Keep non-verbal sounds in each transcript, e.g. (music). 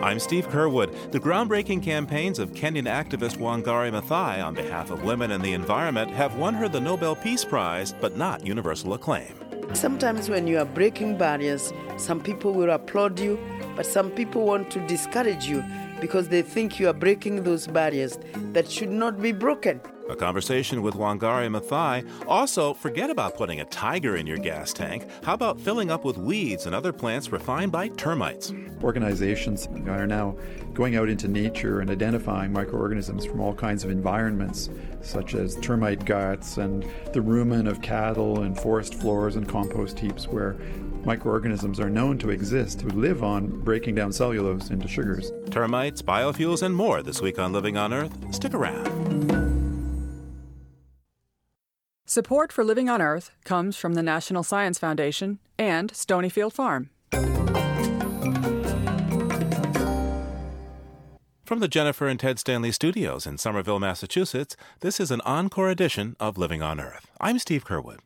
I'm Steve Curwood. The groundbreaking campaigns of Kenyan activist Wangari Maathai on behalf of women and the environment have won her the Nobel Peace Prize, but not universal acclaim. Sometimes when you are breaking barriers, some people will applaud you, but some people want to discourage you because they think you are breaking those barriers that should not be broken. A conversation with Wangari Maathai. Also, forget about putting a tiger in your gas tank. How about filling up with weeds and other plants refined by termites? Organizations are now going out into nature and identifying microorganisms from all kinds of environments, such as termite guts and the rumen of cattle and forest floors and compost heaps, where microorganisms are known to exist who live on breaking down cellulose into sugars. Termites, biofuels, and more this week on Living on Earth. Stick around. Support for Living on Earth comes from the National Science Foundation and Stonyfield Farm. From the Jennifer and Ted Stanley studios in Somerville, Massachusetts, this is an encore edition of Living on Earth. I'm Steve Curwood.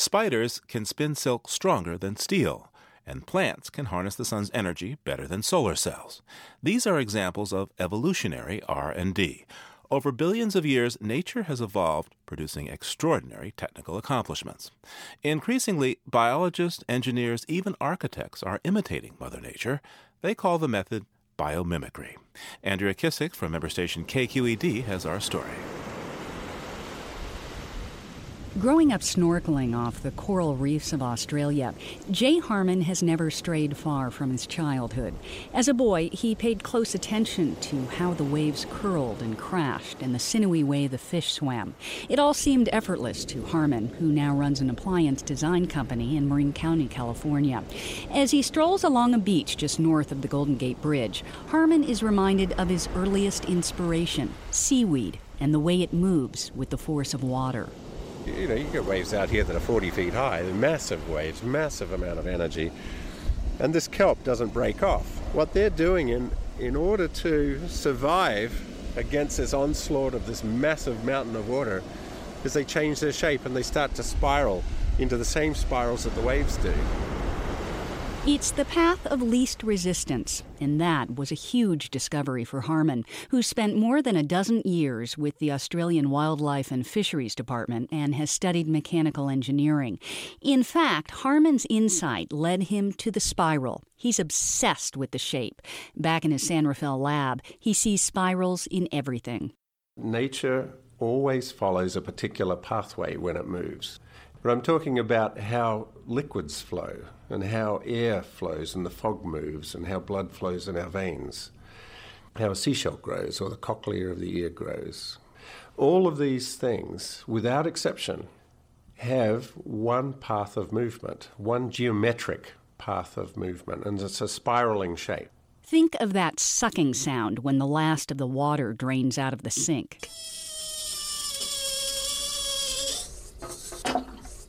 Spiders can spin silk stronger than steel, and plants can harness the sun's energy better than solar cells. These are examples of evolutionary R&D. Over billions of years, nature has evolved, producing extraordinary technical accomplishments. Increasingly, biologists, engineers, even architects are imitating Mother Nature. They call the method biomimicry. Andrea Kissack from member station KQED has our story. Growing up snorkeling off the coral reefs of Australia, Jay Harman has never strayed far from his childhood. As a boy, he paid close attention to how the waves curled and crashed and the sinewy way the fish swam. It all seemed effortless to Harman, who now runs an appliance design company in Marin County, California. As he strolls along a beach just north of the Golden Gate Bridge, Harman is reminded of his earliest inspiration seaweed and the way it moves with the force of water you know, you get waves out here that are 40 feet high, massive waves, massive amount of energy, and this kelp doesn't break off. What they're doing in, in order to survive against this onslaught of this massive mountain of water is they change their shape and they start to spiral into the same spirals that the waves do. It's the path of least resistance, and that was a huge discovery for Harman, who spent more than a dozen years with the Australian Wildlife and Fisheries Department and has studied mechanical engineering. In fact, Harman's insight led him to the spiral. He's obsessed with the shape. Back in his San Rafael lab, he sees spirals in everything. Nature always follows a particular pathway when it moves. But I'm talking about how liquids flow and how air flows and the fog moves and how blood flows in our veins, how a seashell grows or the cochlea of the ear grows. All of these things, without exception, have one path of movement, one geometric path of movement, and it's a spiraling shape. Think of that sucking sound when the last of the water drains out of the sink.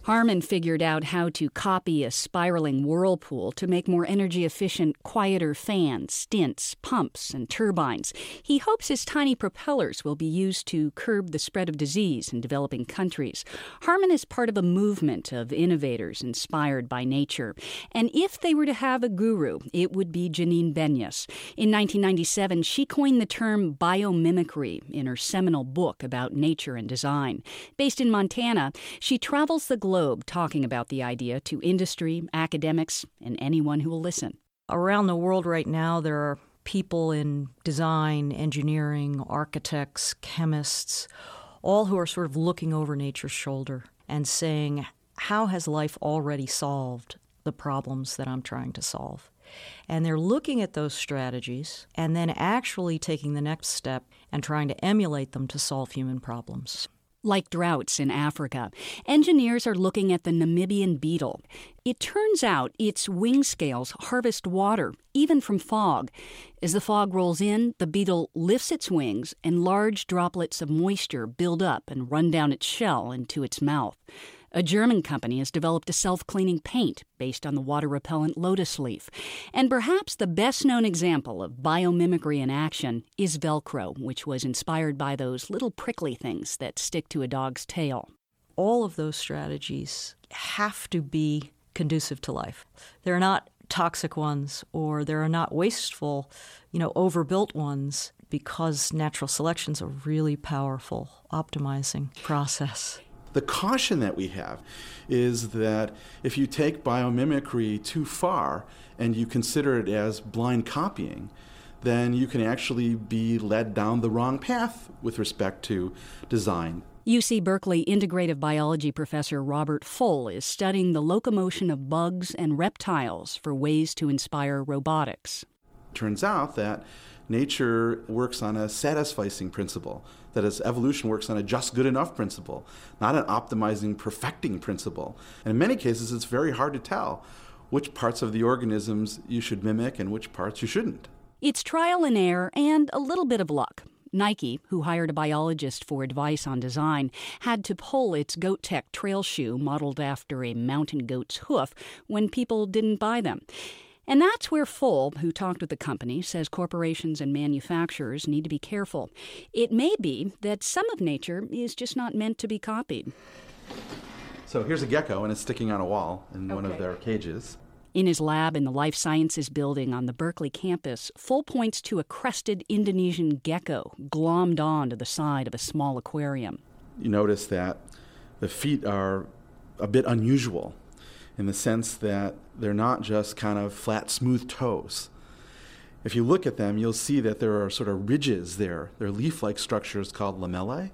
Harman figured out how to copy a spiraling whirlpool to make more energy efficient, quieter fans, stints, pumps, and turbines. He hopes his tiny propellers will be used to curb the spread of disease in developing countries. Harman is part of a movement of innovators inspired by nature. And if they were to have a guru, it would be Janine Benyus. In 1997, she coined the term biomimicry in her seminal book about nature and design. Based in Montana, she travels the globe globe talking about the idea to industry, academics, and anyone who will listen. Around the world right now, there are people in design, engineering, architects, chemists, all who are sort of looking over nature's shoulder and saying, How has life already solved the problems that I'm trying to solve? And they're looking at those strategies and then actually taking the next step and trying to emulate them to solve human problems. Like droughts in Africa, engineers are looking at the Namibian beetle. It turns out its wing scales harvest water, even from fog. As the fog rolls in, the beetle lifts its wings, and large droplets of moisture build up and run down its shell into its mouth. A German company has developed a self cleaning paint based on the water repellent lotus leaf. And perhaps the best known example of biomimicry in action is Velcro, which was inspired by those little prickly things that stick to a dog's tail. All of those strategies have to be conducive to life. They're not toxic ones or there are not wasteful, you know, overbuilt ones because natural selection's a really powerful optimizing process. The caution that we have is that if you take biomimicry too far and you consider it as blind copying, then you can actually be led down the wrong path with respect to design. UC Berkeley integrative biology professor Robert Full is studying the locomotion of bugs and reptiles for ways to inspire robotics. Turns out that nature works on a satisficing principle. That is, evolution works on a just good enough principle, not an optimizing, perfecting principle. And in many cases, it's very hard to tell which parts of the organisms you should mimic and which parts you shouldn't. It's trial and error and a little bit of luck. Nike, who hired a biologist for advice on design, had to pull its Goat-Tec trail shoe modeled after a mountain goat's hoof when people didn't buy them. And that's where Full, who talked with the company, says corporations and manufacturers need to be careful. It may be that some of nature is just not meant to be copied. So here's a gecko, and it's sticking on a wall in okay. one of their cages. In his lab in the Life Sciences building on the Berkeley campus, Full points to a crested Indonesian gecko glommed onto the side of a small aquarium. You notice that the feet are a bit unusual in the sense that they're not just kind of flat, smooth toes. If you look at them, you'll see that there are sort of ridges there. They're leaf like structures called lamellae.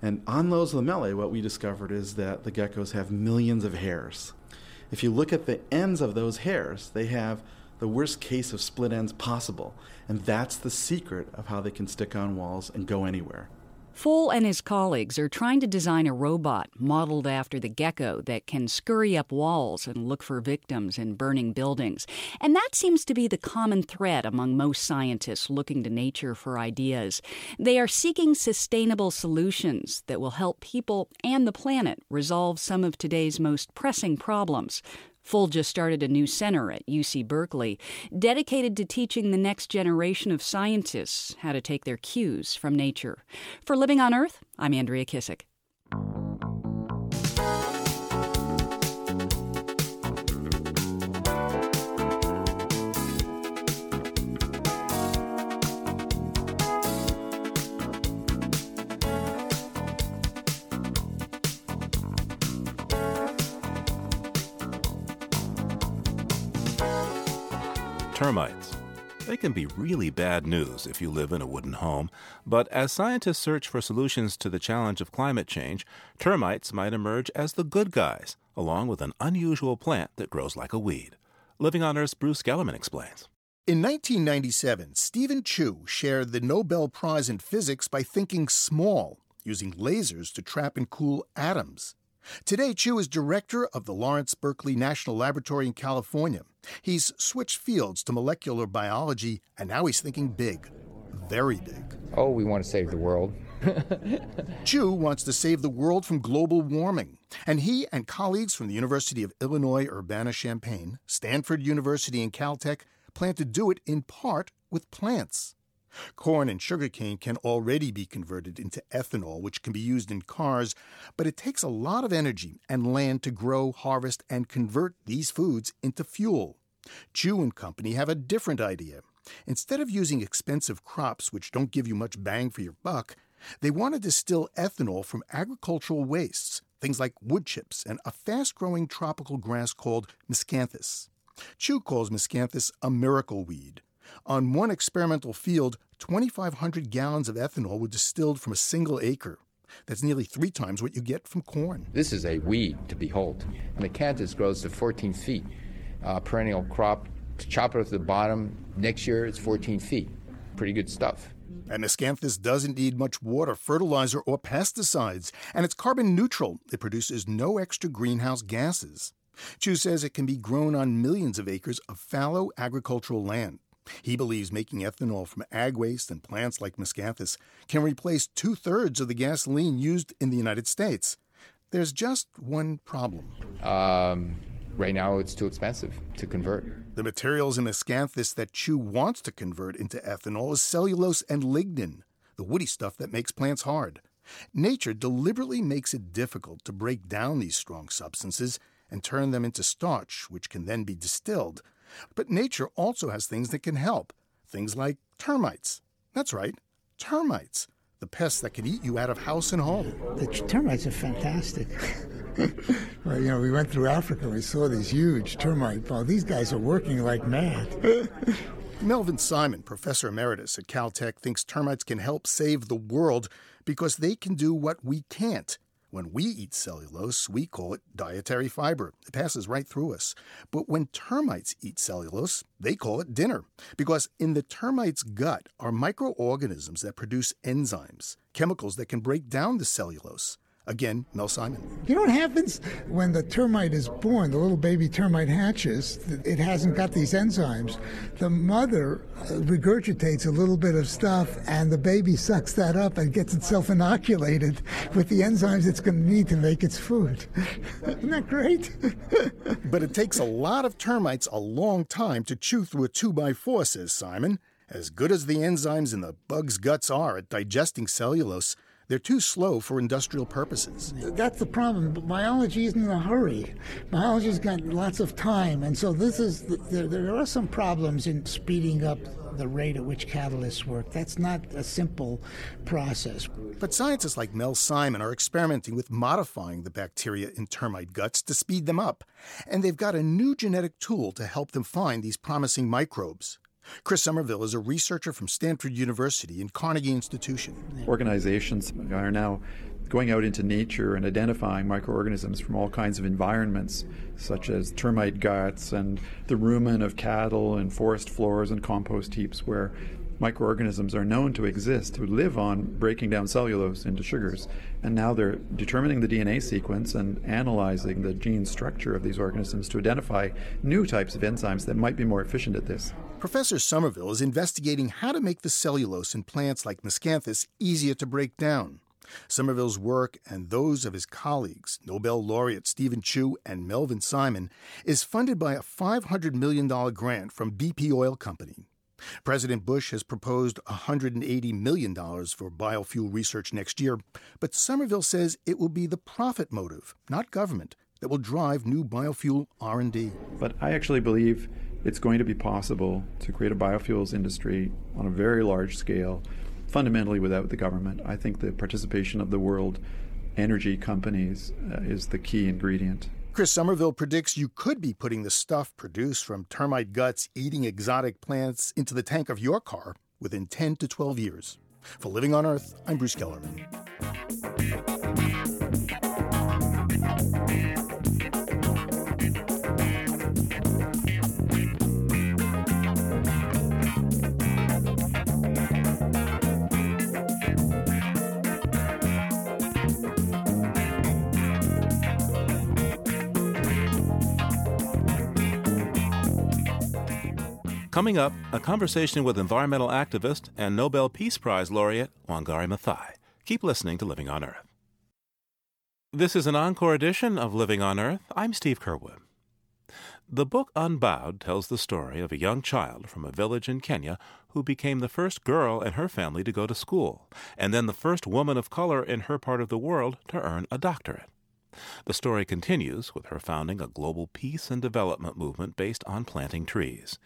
And on those lamellae, what we discovered is that the geckos have millions of hairs. If you look at the ends of those hairs, they have the worst case of split ends possible. And that's the secret of how they can stick on walls and go anywhere. Full and his colleagues are trying to design a robot modeled after the gecko that can scurry up walls and look for victims in burning buildings. And that seems to be the common thread among most scientists looking to nature for ideas. They are seeking sustainable solutions that will help people and the planet resolve some of today's most pressing problems Full just started a new center at UC Berkeley dedicated to teaching the next generation of scientists how to take their cues from nature. For Living on Earth, I'm Andrea Kissack. Termites. They can be really bad news if you live in a wooden home, but as scientists search for solutions to the challenge of climate change, termites might emerge as the good guys, along with an unusual plant that grows like a weed. Living on Earth's Bruce Gellerman explains. In 1997, Stephen Chu shared the Nobel Prize in Physics by thinking small, using lasers to trap and cool atoms. Today, Chu is director of the Lawrence Berkeley National Laboratory in California. He's switched fields to molecular biology, and now he's thinking big. Very big. Oh, we want to save the world. (laughs) (laughs) Chu wants to save the world from global warming, and he and colleagues from the University of Illinois Urbana Champaign, Stanford University, and Caltech plan to do it in part with plants. Corn and sugarcane can already be converted into ethanol, which can be used in cars, but it takes a lot of energy and land to grow, harvest, and convert these foods into fuel. Chu and Company have a different idea. Instead of using expensive crops which don't give you much bang for your buck, they want to distill ethanol from agricultural wastes, things like wood chips and a fast growing tropical grass called miscanthus. Chu calls miscanthus a miracle weed. On one experimental field, 2,500 gallons of ethanol were distilled from a single acre. That's nearly three times what you get from corn. This is a weed to behold. Miscanthus grows to 14 feet. Uh, perennial crop, chop it off the bottom. Next year, it's 14 feet. Pretty good stuff. And miscanthus doesn't need much water, fertilizer, or pesticides, and it's carbon neutral. It produces no extra greenhouse gases. Chu says it can be grown on millions of acres of fallow agricultural land. He believes making ethanol from ag waste and plants like miscanthus can replace two thirds of the gasoline used in the United States. There's just one problem. Um, right now, it's too expensive to convert. The materials in Miscanthus that Chu wants to convert into ethanol is cellulose and lignin, the woody stuff that makes plants hard. Nature deliberately makes it difficult to break down these strong substances and turn them into starch, which can then be distilled. But nature also has things that can help, things like termites. That's right, termites the pests that can eat you out of house and home. The termites are fantastic. (laughs) well, you know, we went through Africa, we saw these huge termite balls. These guys are working like mad. (laughs) Melvin Simon, professor emeritus at Caltech, thinks termites can help save the world because they can do what we can't when we eat cellulose, we call it dietary fiber. It passes right through us. But when termites eat cellulose, they call it dinner. Because in the termite's gut are microorganisms that produce enzymes, chemicals that can break down the cellulose. Again, Mel Simon. You know what happens when the termite is born, the little baby termite hatches? It hasn't got these enzymes. The mother uh, regurgitates a little bit of stuff, and the baby sucks that up and gets itself inoculated with the enzymes it's going to need to make its food. (laughs) Isn't that great? (laughs) but it takes a lot of termites a long time to chew through a 2 by 4 says Simon. As good as the enzymes in the bug's guts are at digesting cellulose, they're too slow for industrial purposes. That's the problem. Biology isn't in a hurry. Biology's got lots of time, and so this is there, there are some problems in speeding up the rate at which catalysts work. That's not a simple process. But scientists like Mel Simon are experimenting with modifying the bacteria in termite guts to speed them up. And they've got a new genetic tool to help them find these promising microbes. Chris Somerville is a researcher from Stanford University and Carnegie Institution. Organizations are now going out into nature and identifying microorganisms from all kinds of environments, such as termite guts and the rumen of cattle and forest floors and compost heaps, where microorganisms are known to exist who live on breaking down cellulose into sugars. And now they're determining the DNA sequence and analyzing the gene structure of these organisms to identify new types of enzymes that might be more efficient at this. Professor Somerville is investigating how to make the cellulose in plants like Miscanthus easier to break down. Somerville's work and those of his colleagues, Nobel laureate Stephen Chu and Melvin Simon, is funded by a $500 million grant from BP Oil Company. President Bush has proposed $180 million for biofuel research next year, but Somerville says it will be the profit motive, not government, that will drive new biofuel R&D. But I actually believe it's going to be possible to create a biofuels industry on a very large scale, fundamentally without the government. I think the participation of the world energy companies uh, is the key ingredient. Chris Somerville predicts you could be putting the stuff produced from termite guts eating exotic plants into the tank of your car within 10 to 12 years. For Living on Earth, I'm Bruce Gellerman. Coming up, a conversation with environmental activist and Nobel Peace Prize laureate Wangari Maathai. Keep listening to Living on Earth. This is an encore edition of Living on Earth. I'm Steve Curwood. The book Unbowed tells the story of a young child from a village in Kenya who became the first girl in her family to go to school, and then the first woman of color in her part of the world to earn a doctorate. The story continues with her founding a global peace and development movement based on planting trees.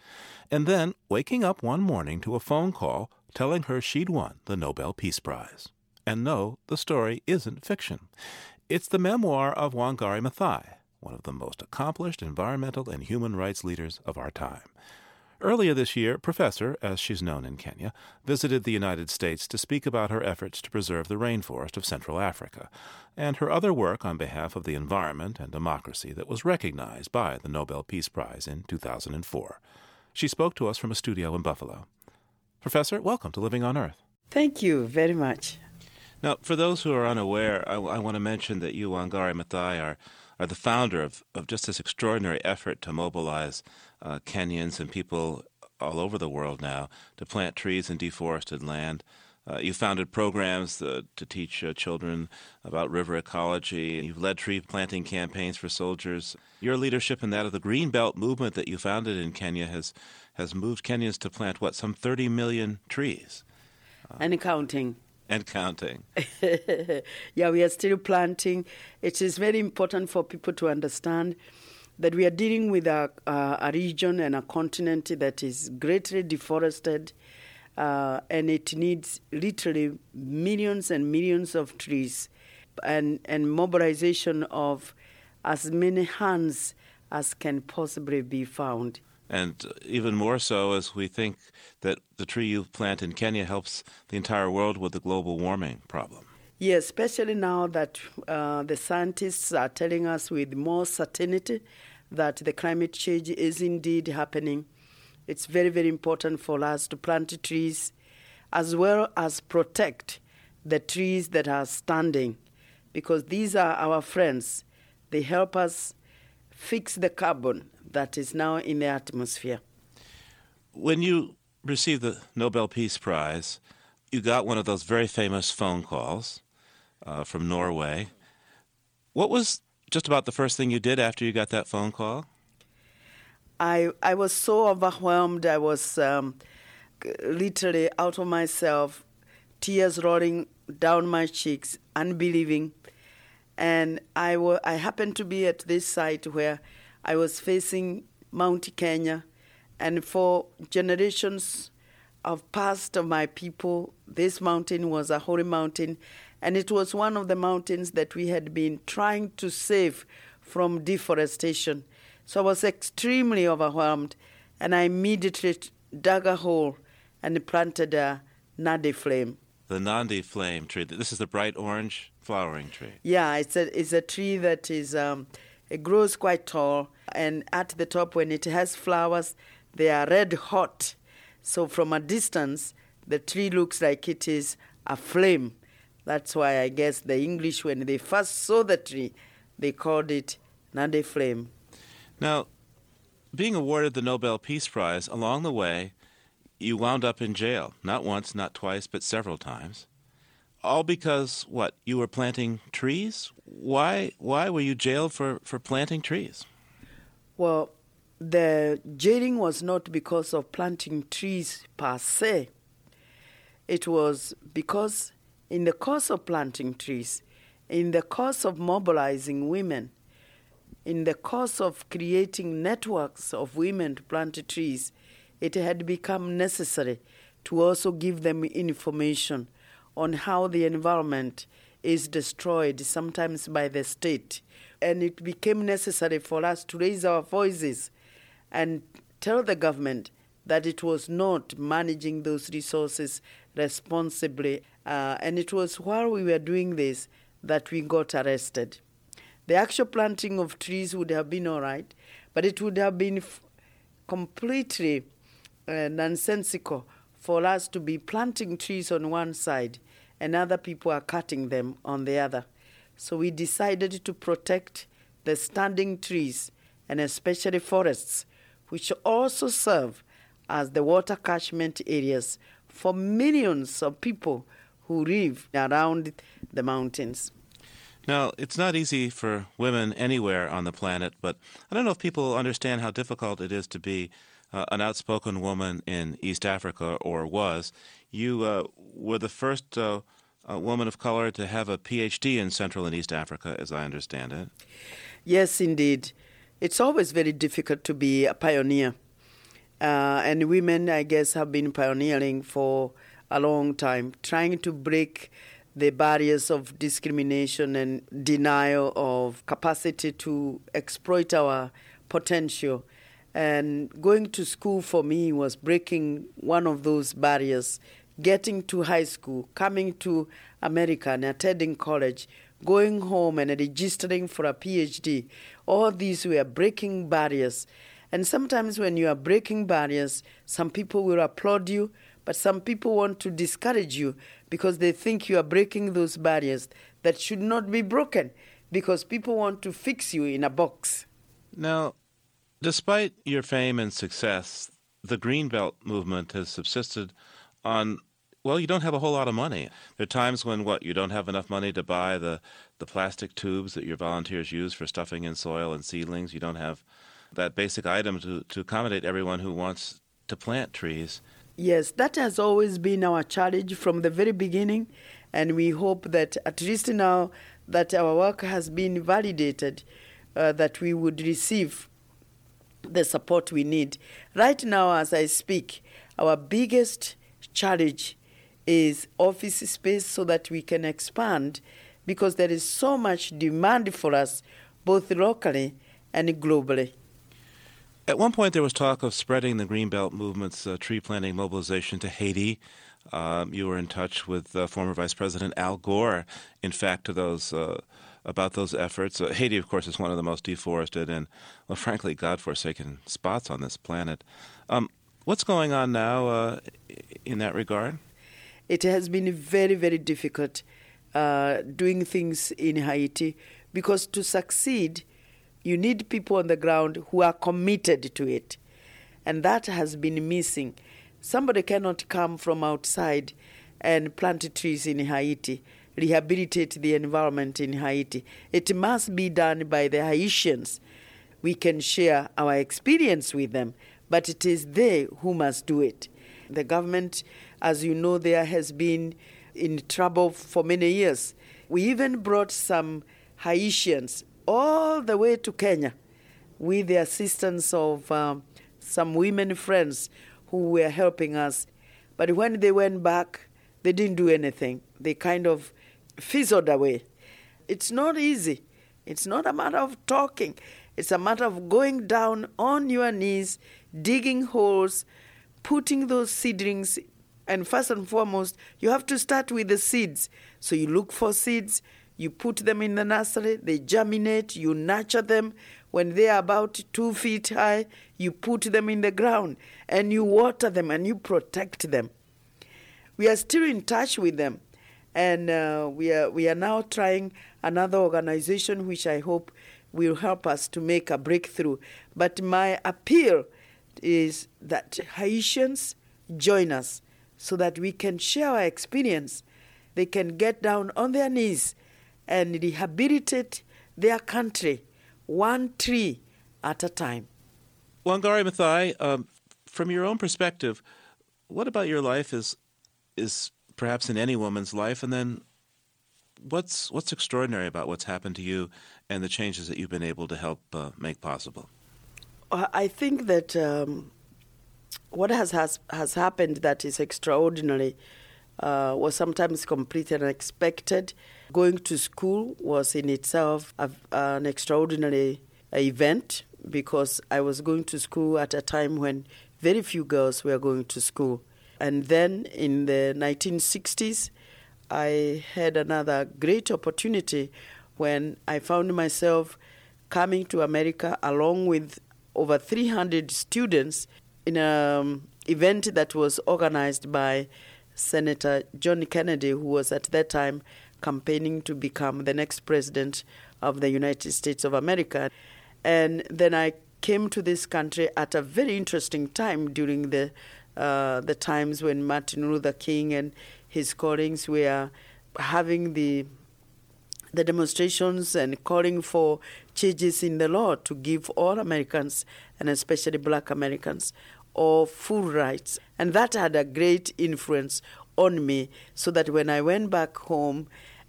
And then waking up one morning to a phone call telling her she'd won the Nobel Peace Prize. And no, the story isn't fiction. It's the memoir of Wangari Maathai, one of the most accomplished environmental and human rights leaders of our time. Earlier this year, Professor, as she's known in Kenya, visited the United States to speak about her efforts to preserve the rainforest of Central Africa and her other work on behalf of the environment and democracy that was recognized by the Nobel Peace Prize in 2004. She spoke to us from a studio in Buffalo. Professor, welcome to Living on Earth. Thank you very much. Now, for those who are unaware, I, I want to mention that you, Wangari Maathai, are, are the founder of, of just this extraordinary effort to mobilize uh, Kenyans and people all over the world now to plant trees in deforested land. Uh, you founded programs uh, to teach uh, children about river ecology. You've led tree planting campaigns for soldiers. Your leadership and that of the Green Belt movement that you founded in Kenya has has moved Kenyans to plant what some 30 million trees. and counting. And counting. (laughs) yeah, we are still planting. It is very important for people to understand that we are dealing with a, uh, a region and a continent that is greatly deforested, uh, and it needs literally millions and millions of trees and, and mobilization of as many hands as can possibly be found. And even more so as we think that the tree you plant in Kenya helps the entire world with the global warming problem. Yes, especially now that uh, the scientists are telling us with more certainty that the climate change is indeed happening. It's very, very important for us to plant trees as well as protect the trees that are standing because these are our friends. They help us fix the carbon that is now in the atmosphere. When you received the Nobel Peace Prize, you got one of those very famous phone calls uh, from Norway. What was just about the first thing you did after you got that phone call? I I was so overwhelmed. I was um, literally out of myself, tears rolling down my cheeks, unbelieving. And I, w- I happened to be at this site where I was facing Mount Kenya, and for generations of past of my people, this mountain was a holy mountain, and it was one of the mountains that we had been trying to save from deforestation. So I was extremely overwhelmed, and I immediately dug a hole and planted a Nandi flame. The Nandi flame tree. This is the bright orange flowering tree. Yeah, it's a it's a tree that is um, it grows quite tall, and at the top, when it has flowers, they are red hot. So from a distance, the tree looks like it is a flame. That's why I guess the English, when they first saw the tree, they called it Nandi flame. Now, being awarded the Nobel Peace Prize, along the way, you wound up in jail. Not once, not twice, but several times. All because what? You were planting trees? Why why were you jailed for, for planting trees? Well, the jailing was not because of planting trees per se. It was because in the course of planting trees, in the course of mobilizing women, in the course of creating networks of women to plant trees, it had become necessary to also give them information on how the environment is destroyed, sometimes by the state. And it became necessary for us to raise our voices and tell the government that it was not managing those resources responsibly. Uh, and it was while we were doing this that we got arrested. The actual planting of trees would have been all right, but it would have been f- completely uh, nonsensical for us to be planting trees on one side and other people are cutting them on the other. So we decided to protect the standing trees and especially forests, which also serve as the water catchment areas for millions of people who live around the mountains. Now, it's not easy for women anywhere on the planet, but I don't know if people understand how difficult it is to be uh, an outspoken woman in East Africa, or was. You uh, were the first uh, woman of color to have a PhD in Central and East Africa, as I understand it. Yes, indeed. It's always very difficult to be a pioneer. Uh, and women, I guess, have been pioneering for a long time, trying to break the barriers of discrimination and denial of capacity to exploit our potential. And going to school for me was breaking one of those barriers. Getting to high school, coming to America and attending college, going home and registering for a PhD, all these were breaking barriers. And sometimes when you are breaking barriers, some people will applaud you, but some people want to discourage you because they think you are breaking those barriers that should not be broken because people want to fix you in a box. Now, despite your fame and success, the Greenbelt movement has subsisted on well, you don't have a whole lot of money. There are times when what you don't have enough money to buy the the plastic tubes that your volunteers use for stuffing in soil and seedlings. You don't have that basic item to, to accommodate everyone who wants to plant trees. Yes, that has always been our challenge from the very beginning, and we hope that at least now that our work has been validated, uh, that we would receive the support we need. Right now, as I speak, our biggest challenge is office space so that we can expand because there is so much demand for us, both locally and globally. At one point, there was talk of spreading the Greenbelt movement's uh, tree planting mobilization to Haiti. Um, you were in touch with uh, former Vice President Al Gore, in fact, to those uh, about those efforts. Uh, Haiti, of course, is one of the most deforested and, well, frankly, godforsaken spots on this planet. Um, what's going on now uh, in that regard? It has been very, very difficult uh, doing things in Haiti because to succeed, you need people on the ground who are committed to it. And that has been missing. Somebody cannot come from outside and plant trees in Haiti, rehabilitate the environment in Haiti. It must be done by the Haitians. We can share our experience with them, but it is they who must do it. The government, as you know, there has been in trouble for many years. We even brought some Haitians all the way to Kenya with the assistance of um, some women friends who were helping us. But when they went back, they didn't do anything. They kind of fizzled away. It's not easy. It's not a matter of talking. It's a matter of going down on your knees, digging holes, putting those seedlings, and first and foremost, you have to start with the seeds. So you look for seeds, you put them in the nursery, they germinate, you nurture them. When they are about two feet high, you put them in the ground and you water them and you protect them. We are still in touch with them, and uh, we, are, we are now trying another organization which I hope will help us to make a breakthrough. But my appeal is that Haitians join us so that we can share our experience. They can get down on their knees and rehabilitate their country one tree at a time. Wangari Maathai, um, from your own perspective, what about your life is is perhaps in any woman's life, and then what's what's extraordinary about what's happened to you and the changes that you've been able to help uh, make possible? I think that um, what has, has has happened that is extraordinary uh, was sometimes completely unexpected. Going to school was in itself a, an extraordinary event because I was going to school at a time when very few girls were going to school. And then in the 1960s, I had another great opportunity when I found myself coming to America along with over 300 students in an event that was organized by Senator John Kennedy, who was at that time campaigning to become the next president of the United States of America. And then I came to this country at a very interesting time during the uh, the times when Martin Luther King and his colleagues were having the the demonstrations and calling for changes in the law to give all Americans and especially black Americans all full rights. And that had a great influence on me so that when I went back home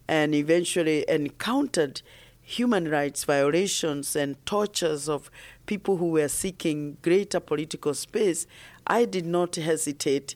and eventually encountered human rights violations and tortures of people who were seeking greater political space, I did not hesitate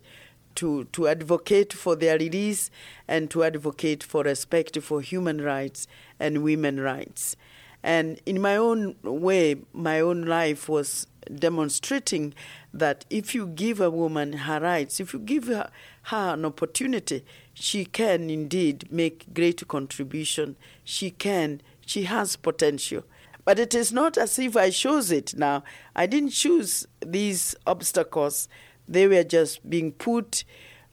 to, to advocate for their release and to advocate for respect for human rights and women rights. And in my own way, my own life was demonstrating that if you give a woman her rights, if you give her, her an opportunity, she can indeed make great contribution. She can, she has potential. But it is not as if I chose it now. I didn't choose these obstacles. They were just being put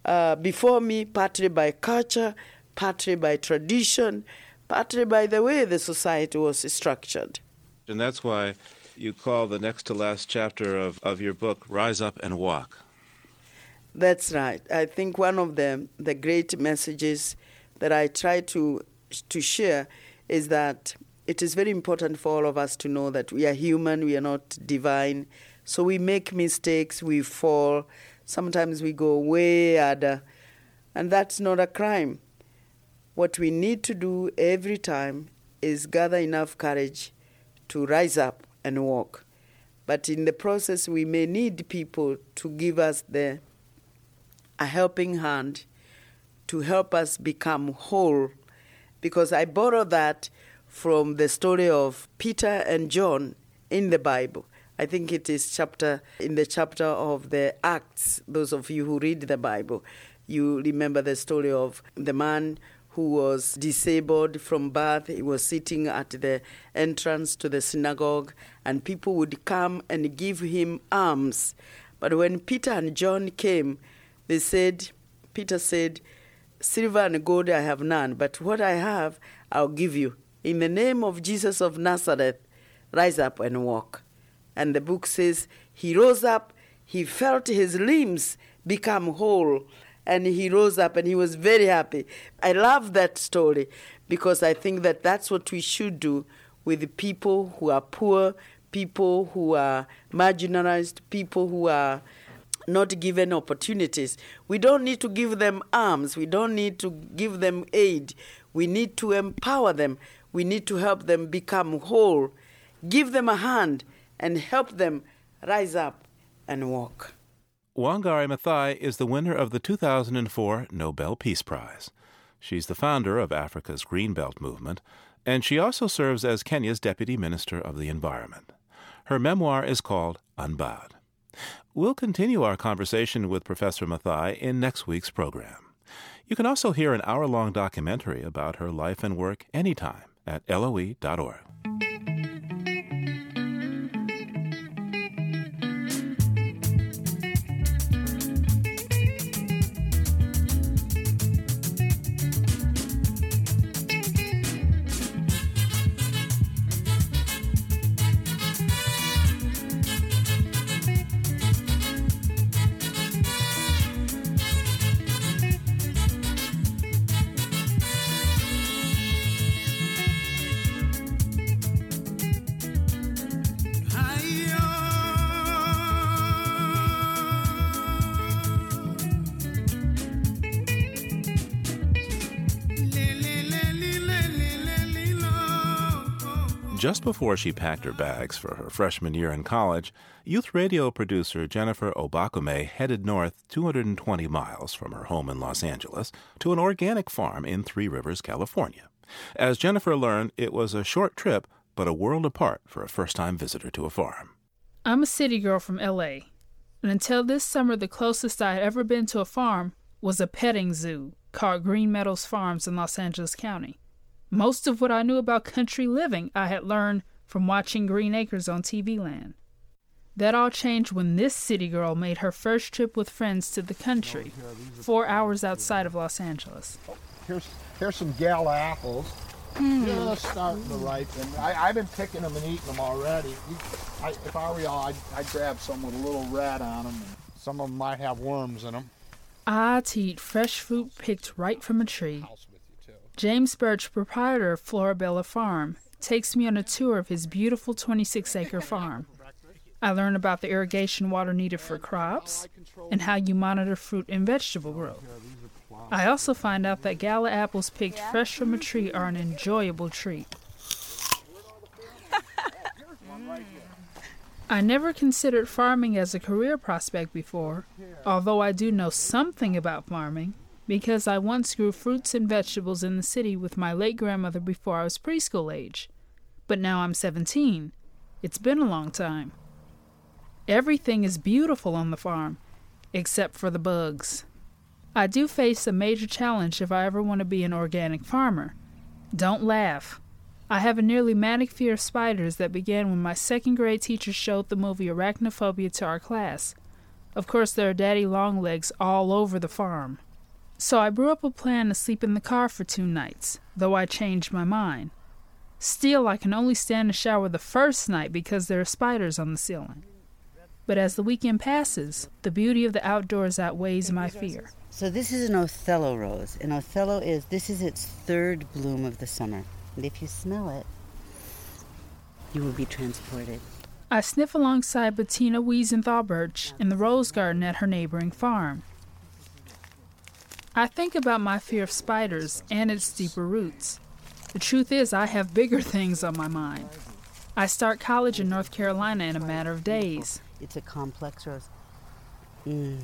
uh, before me, partly by culture, partly by tradition, partly by the way the society was structured. And that's why you call the next to last chapter of, of your book Rise Up and Walk. That's right. I think one of the, the great messages that I try to, to share is that it is very important for all of us to know that we are human, we are not divine. So we make mistakes, we fall, sometimes we go way other, and that's not a crime. What we need to do every time is gather enough courage to rise up and walk. But in the process, we may need people to give us the, a helping hand to help us become whole. Because I borrow that from the story of Peter and John in the Bible. I think it is chapter in the chapter of the Acts. Those of you who read the Bible, you remember the story of the man who was disabled from birth. He was sitting at the entrance to the synagogue, and people would come and give him alms. But when Peter and John came, they said, Peter said, Silver and gold I have none, but what I have I'll give you. In the name of Jesus of Nazareth, rise up and walk. And the book says, He rose up, he felt his limbs become whole, and he rose up and he was very happy. I love that story because I think that that's what we should do with the people who are poor, people who are marginalized, people who are not given opportunities. We don't need to give them arms, we don't need to give them aid. We need to empower them, we need to help them become whole, give them a hand, and help them rise up and walk. Wangari Maathai is the winner of the 2004 Nobel Peace Prize. She's the founder of Africa's Greenbelt Movement, and she also serves as Kenya's Deputy Minister of the Environment. Her memoir is called Unbowed. We'll continue our conversation with Professor Maathai in next week's program. You can also hear an hour long documentary about her life and work anytime at loe.org. Just before she packed her bags for her freshman year in college, youth radio producer Jennifer Obakome headed north 220 miles from her home in Los Angeles to an organic farm in Three Rivers, California. As Jennifer learned, it was a short trip, but a world apart for a first time visitor to a farm. I'm a city girl from LA, and until this summer, the closest I had ever been to a farm was a petting zoo called Green Meadows Farms in Los Angeles County. Most of what I knew about country living I had learned from watching Green Acres on TV Land. That all changed when this city girl made her first trip with friends to the country, four hours outside of Los Angeles. Here's here's some gala apples. Mm. Just starting to ripen. I, I've been picking them and eating them already. I, if I were y'all, I'd, I'd grab some with a little rat on them. Some of them might have worms in them. Ah, to eat fresh fruit picked right from a tree. James Birch, proprietor of Florabella Farm, takes me on a tour of his beautiful 26 acre farm. I learn about the irrigation water needed for crops and how you monitor fruit and vegetable growth. I also find out that gala apples picked fresh from a tree are an enjoyable treat. (laughs) I never considered farming as a career prospect before, although I do know something about farming because I once grew fruits and vegetables in the city with my late grandmother before I was preschool age. But now I'm 17. It's been a long time. Everything is beautiful on the farm, except for the bugs. I do face a major challenge if I ever want to be an organic farmer. Don't laugh. I have a nearly manic fear of spiders that began when my second grade teacher showed the movie Arachnophobia to our class. Of course, there are daddy longlegs all over the farm. So I brew up a plan to sleep in the car for two nights, though I changed my mind. Still, I can only stand to shower the first night because there are spiders on the ceiling. But as the weekend passes, the beauty of the outdoors outweighs my fear. So this is an Othello rose, and Othello is this is its third bloom of the summer. And if you smell it, you will be transported. I sniff alongside Bettina Wiesenthalberch in the rose garden at her neighboring farm. I think about my fear of spiders and its deeper roots. The truth is, I have bigger (laughs) things on my mind. I start college in North Carolina in a matter of days. It's a complex rose. Mm.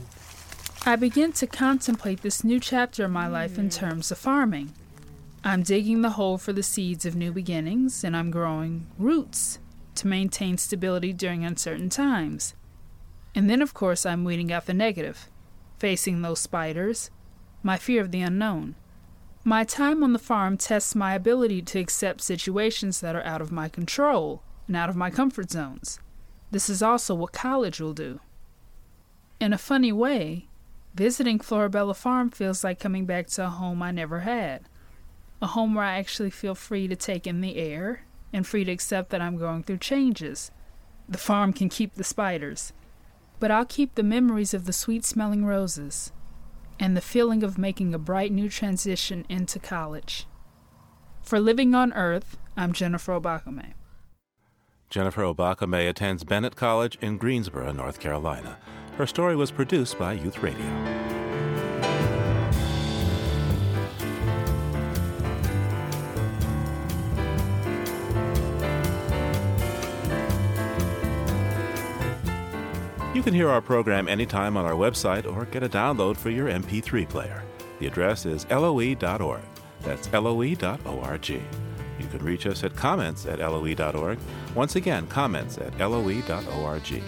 I begin to contemplate this new chapter of my life in terms of farming. I'm digging the hole for the seeds of new beginnings, and I'm growing roots to maintain stability during uncertain times. And then, of course, I'm weeding out the negative, facing those spiders, my fear of the unknown. My time on the farm tests my ability to accept situations that are out of my control and out of my comfort zones. This is also what college will do. In a funny way, visiting Florabella Farm feels like coming back to a home I never had. A home where I actually feel free to take in the air and free to accept that I'm going through changes. The farm can keep the spiders, but I'll keep the memories of the sweet smelling roses and the feeling of making a bright new transition into college. For Living on Earth, I'm Jennifer Obakame. Jennifer Obakame attends Bennett College in Greensboro, North Carolina. Her story was produced by Youth Radio. You can hear our program anytime on our website or get a download for your MP3 player. The address is loe.org. That's loe.org. You can reach us at comments at loe.org. Once again, comments at loe.org.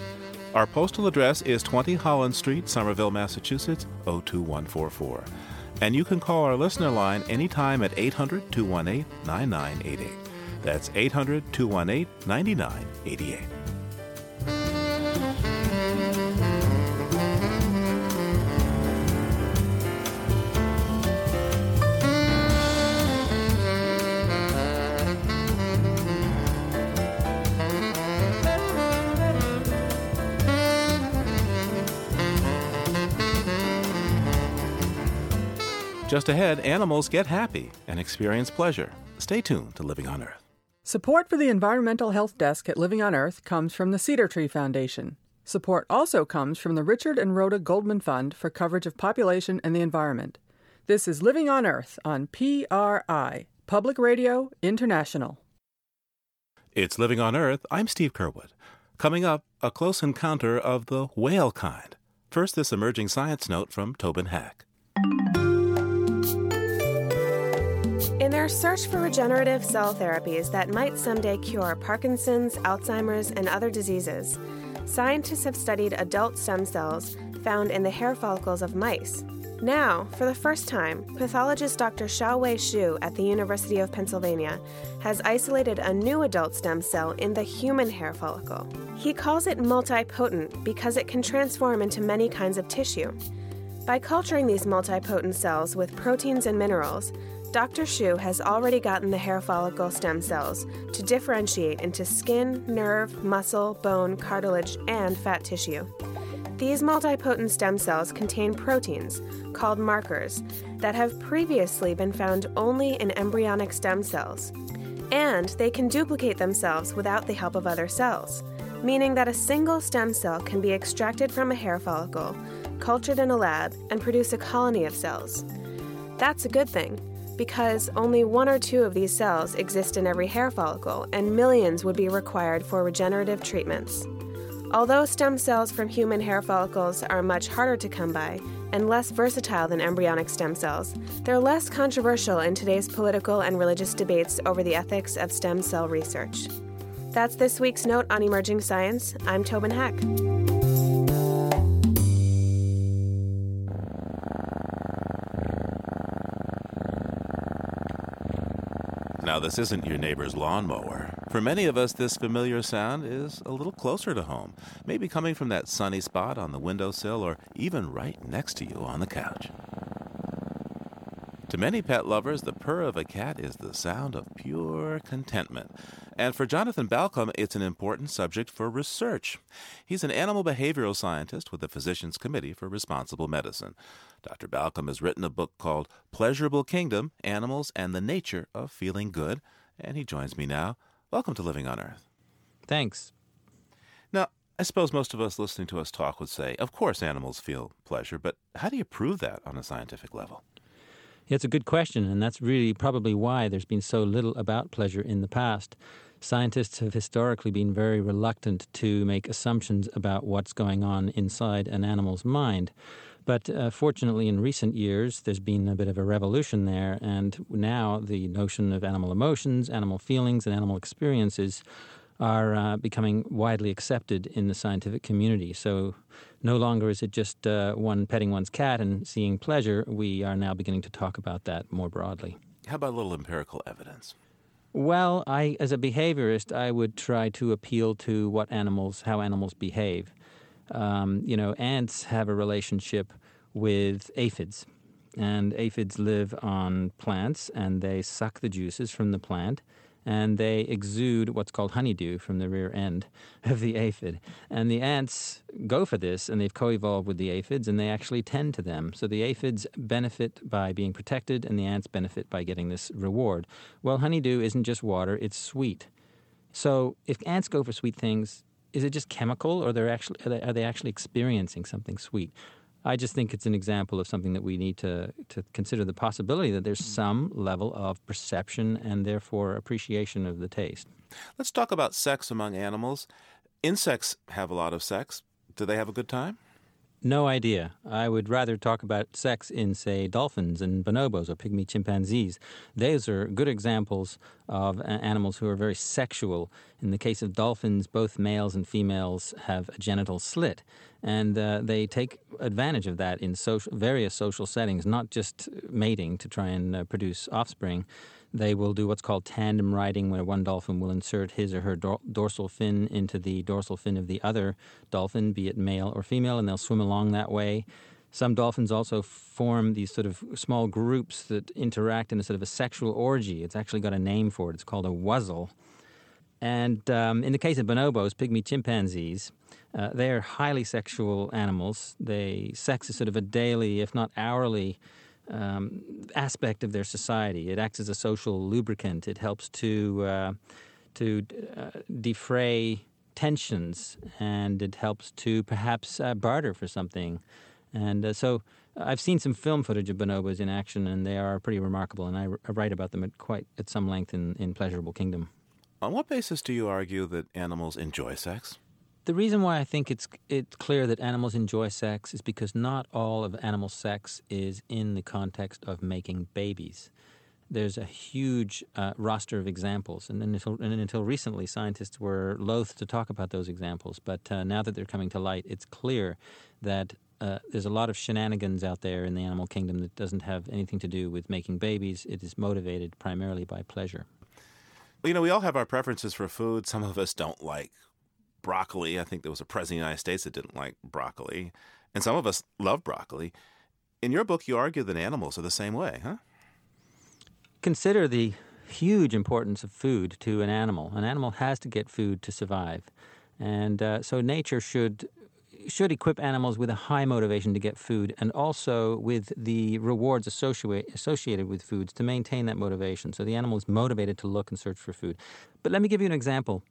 Our postal address is 20 Holland Street, Somerville, Massachusetts, 02144. And you can call our listener line anytime at 800 218 9988. That's 800 218 9988. Just ahead, animals get happy and experience pleasure. Stay tuned to Living on Earth. Support for the Environmental Health Desk at Living on Earth comes from the Cedar Tree Foundation. Support also comes from the Richard and Rhoda Goldman Fund for coverage of population and the environment. This is Living on Earth on PRI, Public Radio International. It's Living on Earth. I'm Steve Curwood. Coming up, a close encounter of the whale kind. First, this emerging science note from Tobin Hack. Their search for regenerative cell therapies that might someday cure Parkinson's, Alzheimer's, and other diseases, scientists have studied adult stem cells found in the hair follicles of mice. Now, for the first time, pathologist Dr. Xiaowei Xu at the University of Pennsylvania has isolated a new adult stem cell in the human hair follicle. He calls it multipotent because it can transform into many kinds of tissue. By culturing these multipotent cells with proteins and minerals, Dr. Xu has already gotten the hair follicle stem cells to differentiate into skin, nerve, muscle, bone, cartilage, and fat tissue. These multipotent stem cells contain proteins, called markers, that have previously been found only in embryonic stem cells. And they can duplicate themselves without the help of other cells, meaning that a single stem cell can be extracted from a hair follicle, cultured in a lab, and produce a colony of cells. That's a good thing because only one or two of these cells exist in every hair follicle, and millions would be required for regenerative treatments. Although stem cells from human hair follicles are much harder to come by and less versatile than embryonic stem cells, they're less controversial in today's political and religious debates over the ethics of stem cell research. That's this week's note on emerging science. I'm Tobin Hack. Now, this isn't your neighbor's lawnmower. For many of us, this familiar sound is a little closer to home, maybe coming from that sunny spot on the windowsill or even right next to you on the couch. To many pet lovers, the purr of a cat is the sound of pure contentment. And for Jonathan Balcombe, it's an important subject for research. He's an animal behavioral scientist with the Physicians Committee for Responsible Medicine. Dr. Balcombe has written a book called Pleasurable Kingdom Animals and the Nature of Feeling Good, and he joins me now. Welcome to Living on Earth. Thanks. Now, I suppose most of us listening to us talk would say, of course animals feel pleasure, but how do you prove that on a scientific level? It's a good question, and that's really probably why there's been so little about pleasure in the past. Scientists have historically been very reluctant to make assumptions about what's going on inside an animal's mind. But uh, fortunately, in recent years, there's been a bit of a revolution there, and now the notion of animal emotions, animal feelings, and animal experiences are uh, becoming widely accepted in the scientific community. So no longer is it just uh, one petting one's cat and seeing pleasure. We are now beginning to talk about that more broadly. How about a little empirical evidence? Well, I, as a behaviorist, I would try to appeal to what animals, how animals behave. Um, you know, ants have a relationship with aphids, and aphids live on plants and they suck the juices from the plant and they exude what's called honeydew from the rear end of the aphid. And the ants go for this, and they've co evolved with the aphids, and they actually tend to them. So the aphids benefit by being protected, and the ants benefit by getting this reward. Well, honeydew isn't just water, it's sweet. So if ants go for sweet things, is it just chemical, or they're actually, are they, are they actually experiencing something sweet? I just think it's an example of something that we need to, to consider the possibility that there's mm. some level of perception and therefore appreciation of the taste. Let's talk about sex among animals. Insects have a lot of sex. Do they have a good time? No idea. I would rather talk about sex in, say, dolphins and bonobos or pygmy chimpanzees. Those are good examples of animals who are very sexual. In the case of dolphins, both males and females have a genital slit, and uh, they take advantage of that in social, various social settings, not just mating to try and uh, produce offspring. They will do what's called tandem riding, where one dolphin will insert his or her dor- dorsal fin into the dorsal fin of the other dolphin, be it male or female, and they'll swim along that way. Some dolphins also form these sort of small groups that interact in a sort of a sexual orgy. It's actually got a name for it. It's called a wuzzle. And um, in the case of bonobos, pygmy chimpanzees, uh, they are highly sexual animals. They sex is sort of a daily, if not hourly, um, aspect of their society. It acts as a social lubricant. It helps to uh, to uh, defray tensions, and it helps to perhaps uh, barter for something. And uh, so, I've seen some film footage of bonobos in action, and they are pretty remarkable. And I, I write about them at quite at some length in, in Pleasurable Kingdom. On what basis do you argue that animals enjoy sex? The reason why I think it's it's clear that animals enjoy sex is because not all of animal sex is in the context of making babies. There's a huge uh, roster of examples, and until, and until recently, scientists were loath to talk about those examples. But uh, now that they're coming to light, it's clear that uh, there's a lot of shenanigans out there in the animal kingdom that doesn't have anything to do with making babies. It is motivated primarily by pleasure. You know, we all have our preferences for food. Some of us don't like broccoli. I think there was a president of the United States that didn't like broccoli. And some of us love broccoli. In your book, you argue that animals are the same way, huh? Consider the huge importance of food to an animal. An animal has to get food to survive. And uh, so nature should should equip animals with a high motivation to get food and also with the rewards associate, associated with foods to maintain that motivation. So the animal is motivated to look and search for food. But let me give you an example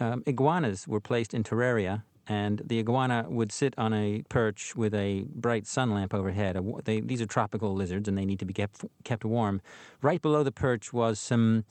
um, iguanas were placed in terraria, and the iguana would sit on a perch with a bright sun lamp overhead. They, these are tropical lizards, and they need to be kept kept warm. Right below the perch was some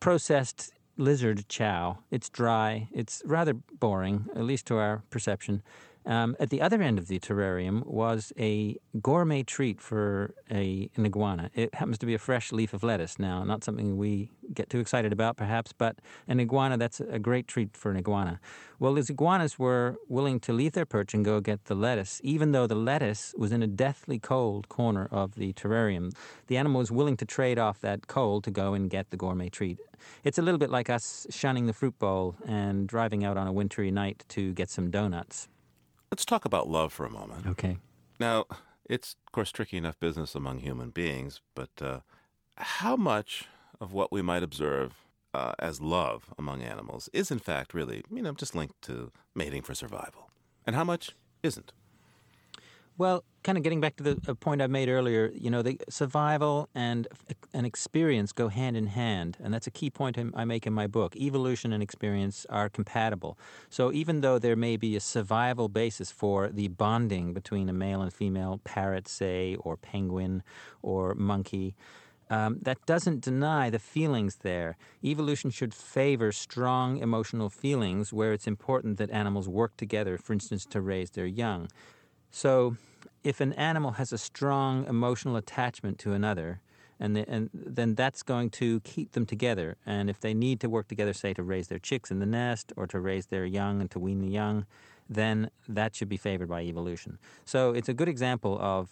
processed lizard chow. It's dry. It's rather boring, at least to our perception. Um, at the other end of the terrarium was a gourmet treat for a, an iguana. It happens to be a fresh leaf of lettuce. Now, not something we get too excited about, perhaps, but an iguana, that's a great treat for an iguana. Well, these iguanas were willing to leave their perch and go get the lettuce, even though the lettuce was in a deathly cold corner of the terrarium. The animal was willing to trade off that cold to go and get the gourmet treat. It's a little bit like us shunning the fruit bowl and driving out on a wintry night to get some donuts. Let's talk about love for a moment. Okay. Now, It's, of course, tricky enough business among human beings, but uh, how much of what we might observe uh, as love among animals is, in fact, really, you know, just linked to mating for survival? And how much isn't? Well, kind of getting back to the point I made earlier, you know, the survival and an experience go hand in hand, and that's a key point I make in my book. Evolution and experience are compatible. So even though there may be a survival basis for the bonding between a male and female parrot, say, or penguin or monkey, um, that doesn't deny the feelings there. Evolution should favor strong emotional feelings where it's important that animals work together, for instance, to raise their young. So, if an animal has a strong emotional attachment to another, and, the, and then that's going to keep them together. And if they need to work together, say to raise their chicks in the nest or to raise their young and to wean the young, then that should be favored by evolution. So it's a good example of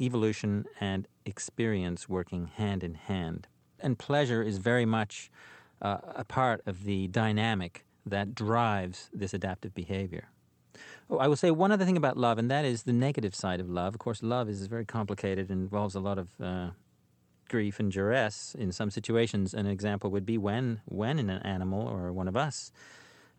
evolution and experience working hand in hand. And pleasure is very much uh, a part of the dynamic that drives this adaptive behavior. Oh, I will say one other thing about love, and that is the negative side of love. Of course, love is very complicated and involves a lot of uh, grief and duress in some situations. An example would be when, when an animal or one of us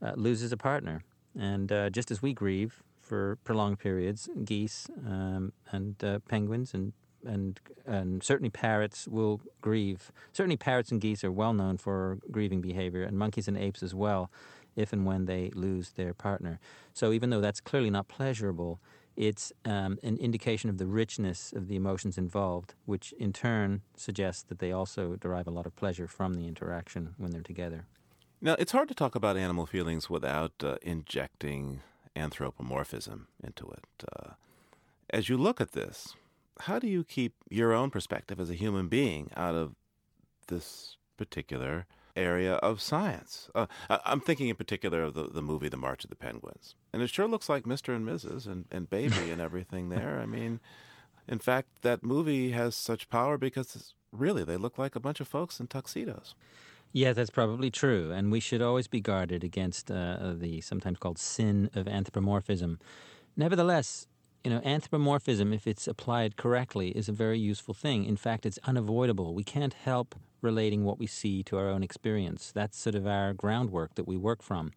uh, loses a partner. And uh, just as we grieve for prolonged periods, geese um, and uh, penguins and and and certainly parrots will grieve. Certainly, parrots and geese are well known for grieving behavior, and monkeys and apes as well if and when they lose their partner. So even though that's clearly not pleasurable, it's um, an indication of the richness of the emotions involved, which in turn suggests that they also derive a lot of pleasure from the interaction when they're together. Now, it's hard to talk about animal feelings without uh, injecting anthropomorphism into it. Uh, as you look at this, how do you keep your own perspective as a human being out of this particular area of science. Uh, I'm thinking in particular of the, the movie The March of the Penguins. And it sure looks like Mr. and Mrs. and, and Baby and everything (laughs) there. I mean, in fact, that movie has such power because really they look like a bunch of folks in tuxedos. Yeah, that's probably true. And we should always be guarded against uh, the sometimes called sin of anthropomorphism. Nevertheless, you know, anthropomorphism, if it's applied correctly, is a very useful thing. In fact, it's unavoidable. We can't help relating what we see to our own experience. That's sort of our groundwork that we work from.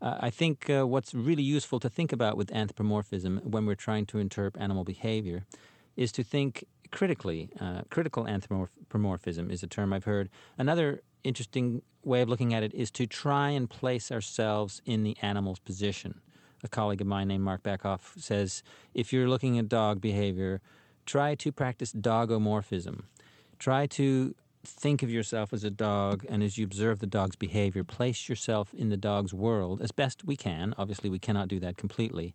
Uh, I think uh, what's really useful to think about with anthropomorphism when we're trying to interpret animal behavior is to think critically. Uh, critical anthropomorphism is a term I've heard. Another interesting way of looking at it is to try and place ourselves in the animal's position. A colleague of mine named Marc Bekoff says if you're looking at dog behavior, try to practice dogomorphism. Try to think of yourself as a dog and as you observe the dog's behavior, place yourself in the dog's world as best we can. Obviously, we cannot do that completely.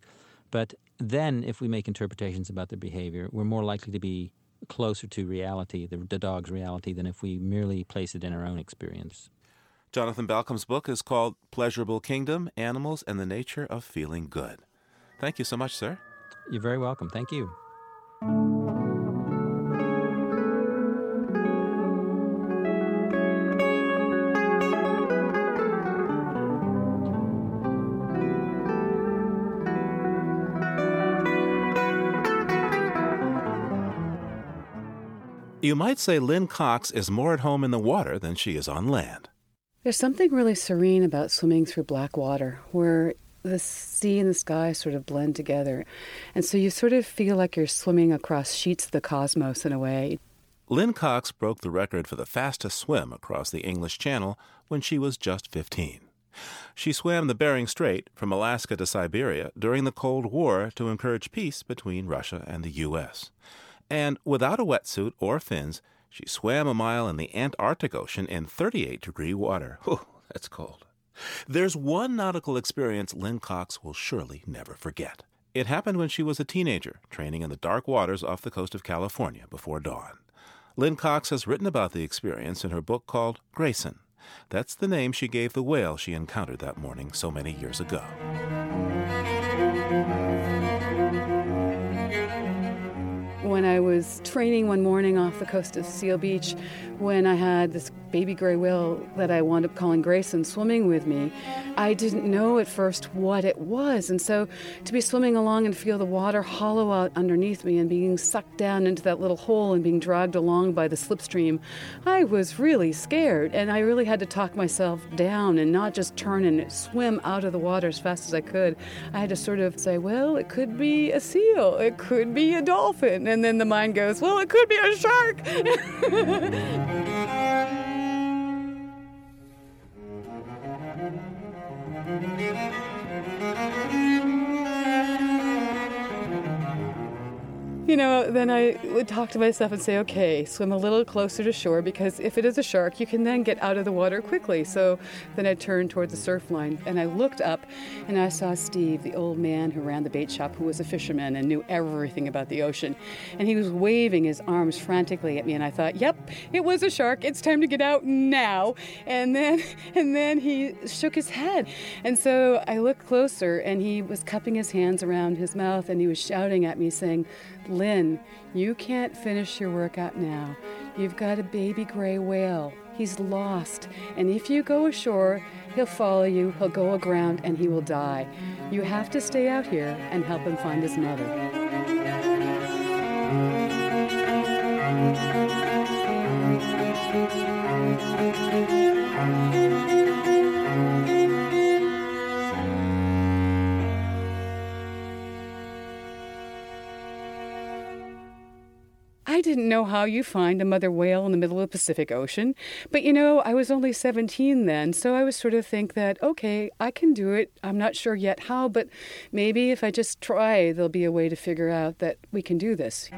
But then, if we make interpretations about their behavior, we're more likely to be closer to reality, the, the dog's reality, than if we merely place it in our own experience. Jonathan Balcombe's book is called Pleasurable Kingdom Animals and the Nature of Feeling Good. Thank you so much, sir. You're very welcome. Thank you. You might say Lynn Cox is more at home in the water than she is on land. There's something really serene about swimming through black water where the sea and the sky sort of blend together. And so you sort of feel like you're swimming across sheets of the cosmos in a way. Lynn Cox broke the record for the fastest swim across the English Channel when she was just 15. She swam the Bering Strait from Alaska to Siberia during the Cold War to encourage peace between Russia and the U.S and without a wetsuit or fins, she swam a mile in the Antarctic Ocean in 38 degree water. (laughs) Whew, that's cold. There's one nautical experience Lynn Cox will surely never forget. It happened when she was a teenager, training in the dark waters off the coast of California before dawn. Lynn Cox has written about the experience in her book called Grayson. That's the name she gave the whale she encountered that morning so many years ago. When I was training one morning off the coast of Seal Beach, when I had this baby gray whale that I wound up calling Grayson swimming with me, I didn't know at first what it was. And so to be swimming along and feel the water hollow out underneath me and being sucked down into that little hole and being dragged along by the slipstream, I was really scared. And I really had to talk myself down and not just turn and swim out of the water as fast as I could. I had to sort of say, well, it could be a seal, it could be a dolphin. And then the mind goes, well, it could be a shark. you (laughs) know, then I would talk to myself and say, okay, swim a little closer to shore because if it is a shark, you can then get out of the water quickly. So then I turned toward the surf line and I looked up and I saw Steve, the old man who ran the bait shop, who was a fisherman and knew everything about the ocean. And he was waving his arms frantically at me and I thought, yep, it was a shark. It's time to get out now. And then (laughs) and then he shook his head. And so I looked closer and he was cupping his hands around his mouth and he was shouting at me saying, Lynn, you can't finish your workout now. You've got a baby gray whale. He's lost. And if you go ashore, he'll follow you, he'll go aground, and he will die. You have to stay out here and help him find his mother. I didn't know how you find a mother whale in the middle of the Pacific Ocean. But you know, I was only 17 then, so I was sort of think that, okay, I can do it. I'm not sure yet how, but maybe if I just try, there'll be a way to figure out that we can do this.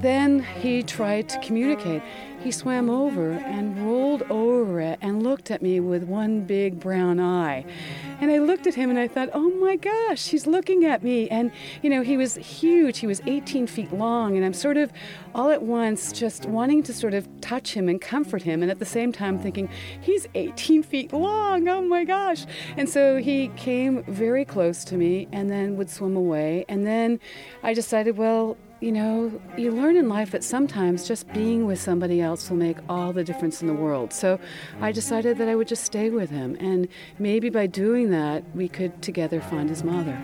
Then he tried to communicate. He swam over and rolled over it and looked at me with one big brown eye. And I looked at him and I thought, oh my gosh, he's looking at me. And, you know, he was huge. He was 18 feet long. And I'm sort of all at once just wanting to sort of touch him and comfort him. And at the same time thinking, he's 18 feet long. Oh my gosh. And so he came very close to me and then would swim away. And then I decided, well, you know, you learn in life that sometimes just being with somebody else will make all the difference in the world. So I decided that I would just stay with him, and maybe by doing that, we could together find his mother.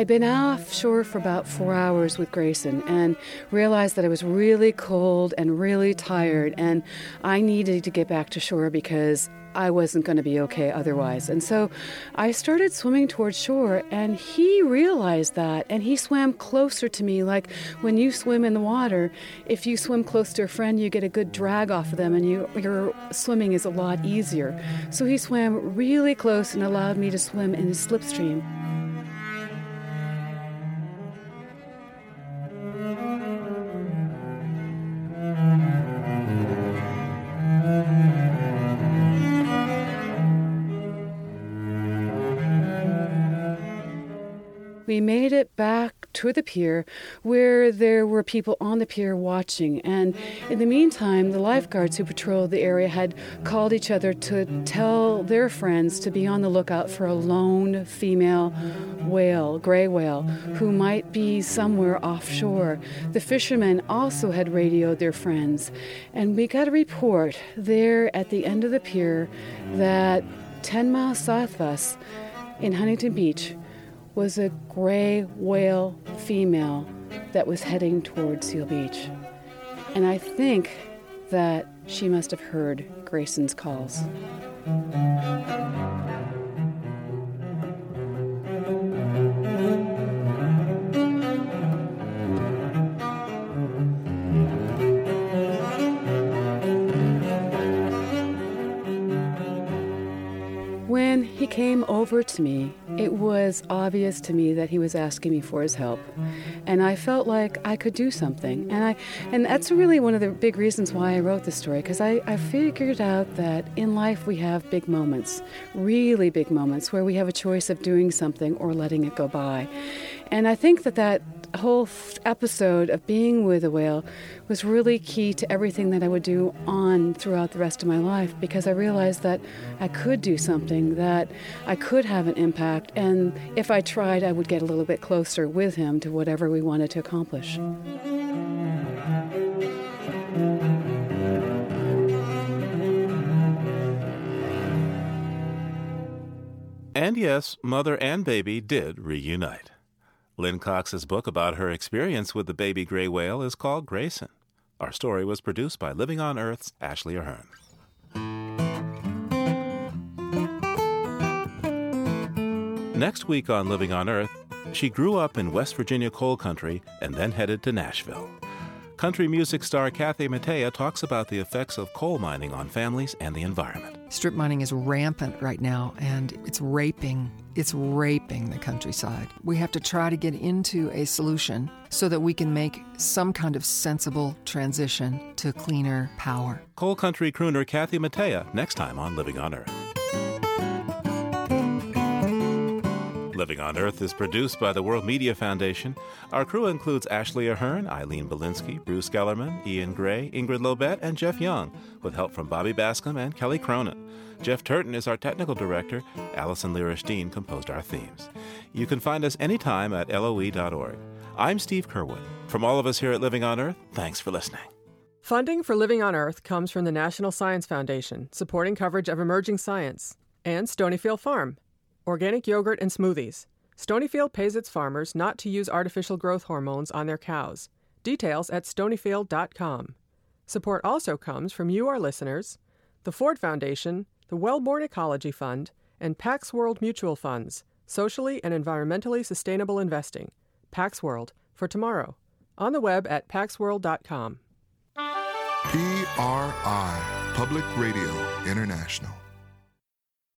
I'd been offshore for about four hours with Grayson and realized that I was really cold and really tired, and I needed to get back to shore because I wasn't going to be okay otherwise. And so I started swimming towards shore, and he realized that, and he swam closer to me. Like when you swim in the water, if you swim close to a friend, you get a good drag off of them, and you, your swimming is a lot easier. So he swam really close and allowed me to swim in his slipstream. We made it back to the pier where there were people on the pier watching. And in the meantime, the lifeguards who patrolled the area had called each other to tell their friends to be on the lookout for a lone female whale, gray whale, who might be somewhere offshore. The fishermen also had radioed their friends. And we got a report there at the end of the pier that 10 miles south of us in Huntington Beach, was a gray whale female that was heading toward Seal Beach. And I think that she must have heard Grayson's calls. Over to me, it was obvious to me that he was asking me for his help. And I felt like I could do something. And I and that's really one of the big reasons why I wrote this story, because I, I figured out that in life we have big moments, really big moments, where we have a choice of doing something or letting it go by. And I think that that whole episode of being with a whale was really key to everything that I would do on throughout the rest of my life because I realized that I could do something, that I could have an impact, and if I tried, I would get a little bit closer with him to whatever we wanted to accomplish. And yes, mother and baby did reunite. Lynn Cox's book about her experience with the baby gray whale is called Grayson. Our story was produced by Living on Earth's Ashley Ahern. Next week on Living on Earth, she grew up in West Virginia coal country and then headed to Nashville. Country music star Kathy Mattea talks about the effects of coal mining on families and the environment. Strip mining is rampant right now and it's raping it's raping the countryside. We have to try to get into a solution so that we can make some kind of sensible transition to cleaner power. Coal country crooner Kathy Mattea next time on Living on Earth. Living on Earth is produced by the World Media Foundation. Our crew includes Ashley Ahern, Eileen Bolinsky, Bruce Gellerman, Ian Gray, Ingrid Lobet, and Jeff Young, with help from Bobby Bascom and Kelly Cronin. Jeff Turton is our technical director. Allison Lirish Dean composed our themes. You can find us anytime at loe.org. I'm Steve Curwood. From all of us here at Living on Earth, thanks for listening. Funding for Living on Earth comes from the National Science Foundation, supporting coverage of emerging science, and Stonyfield Farm organic yogurt and smoothies. Stonyfield pays its farmers not to use artificial growth hormones on their cows. Details at stonyfield.com. Support also comes from you, our listeners, the Ford Foundation, the Wellborn Ecology Fund, and Pax World Mutual Funds, socially and environmentally sustainable investing. Pax World for tomorrow. On the web at paxworld.com. PRI, Public Radio International.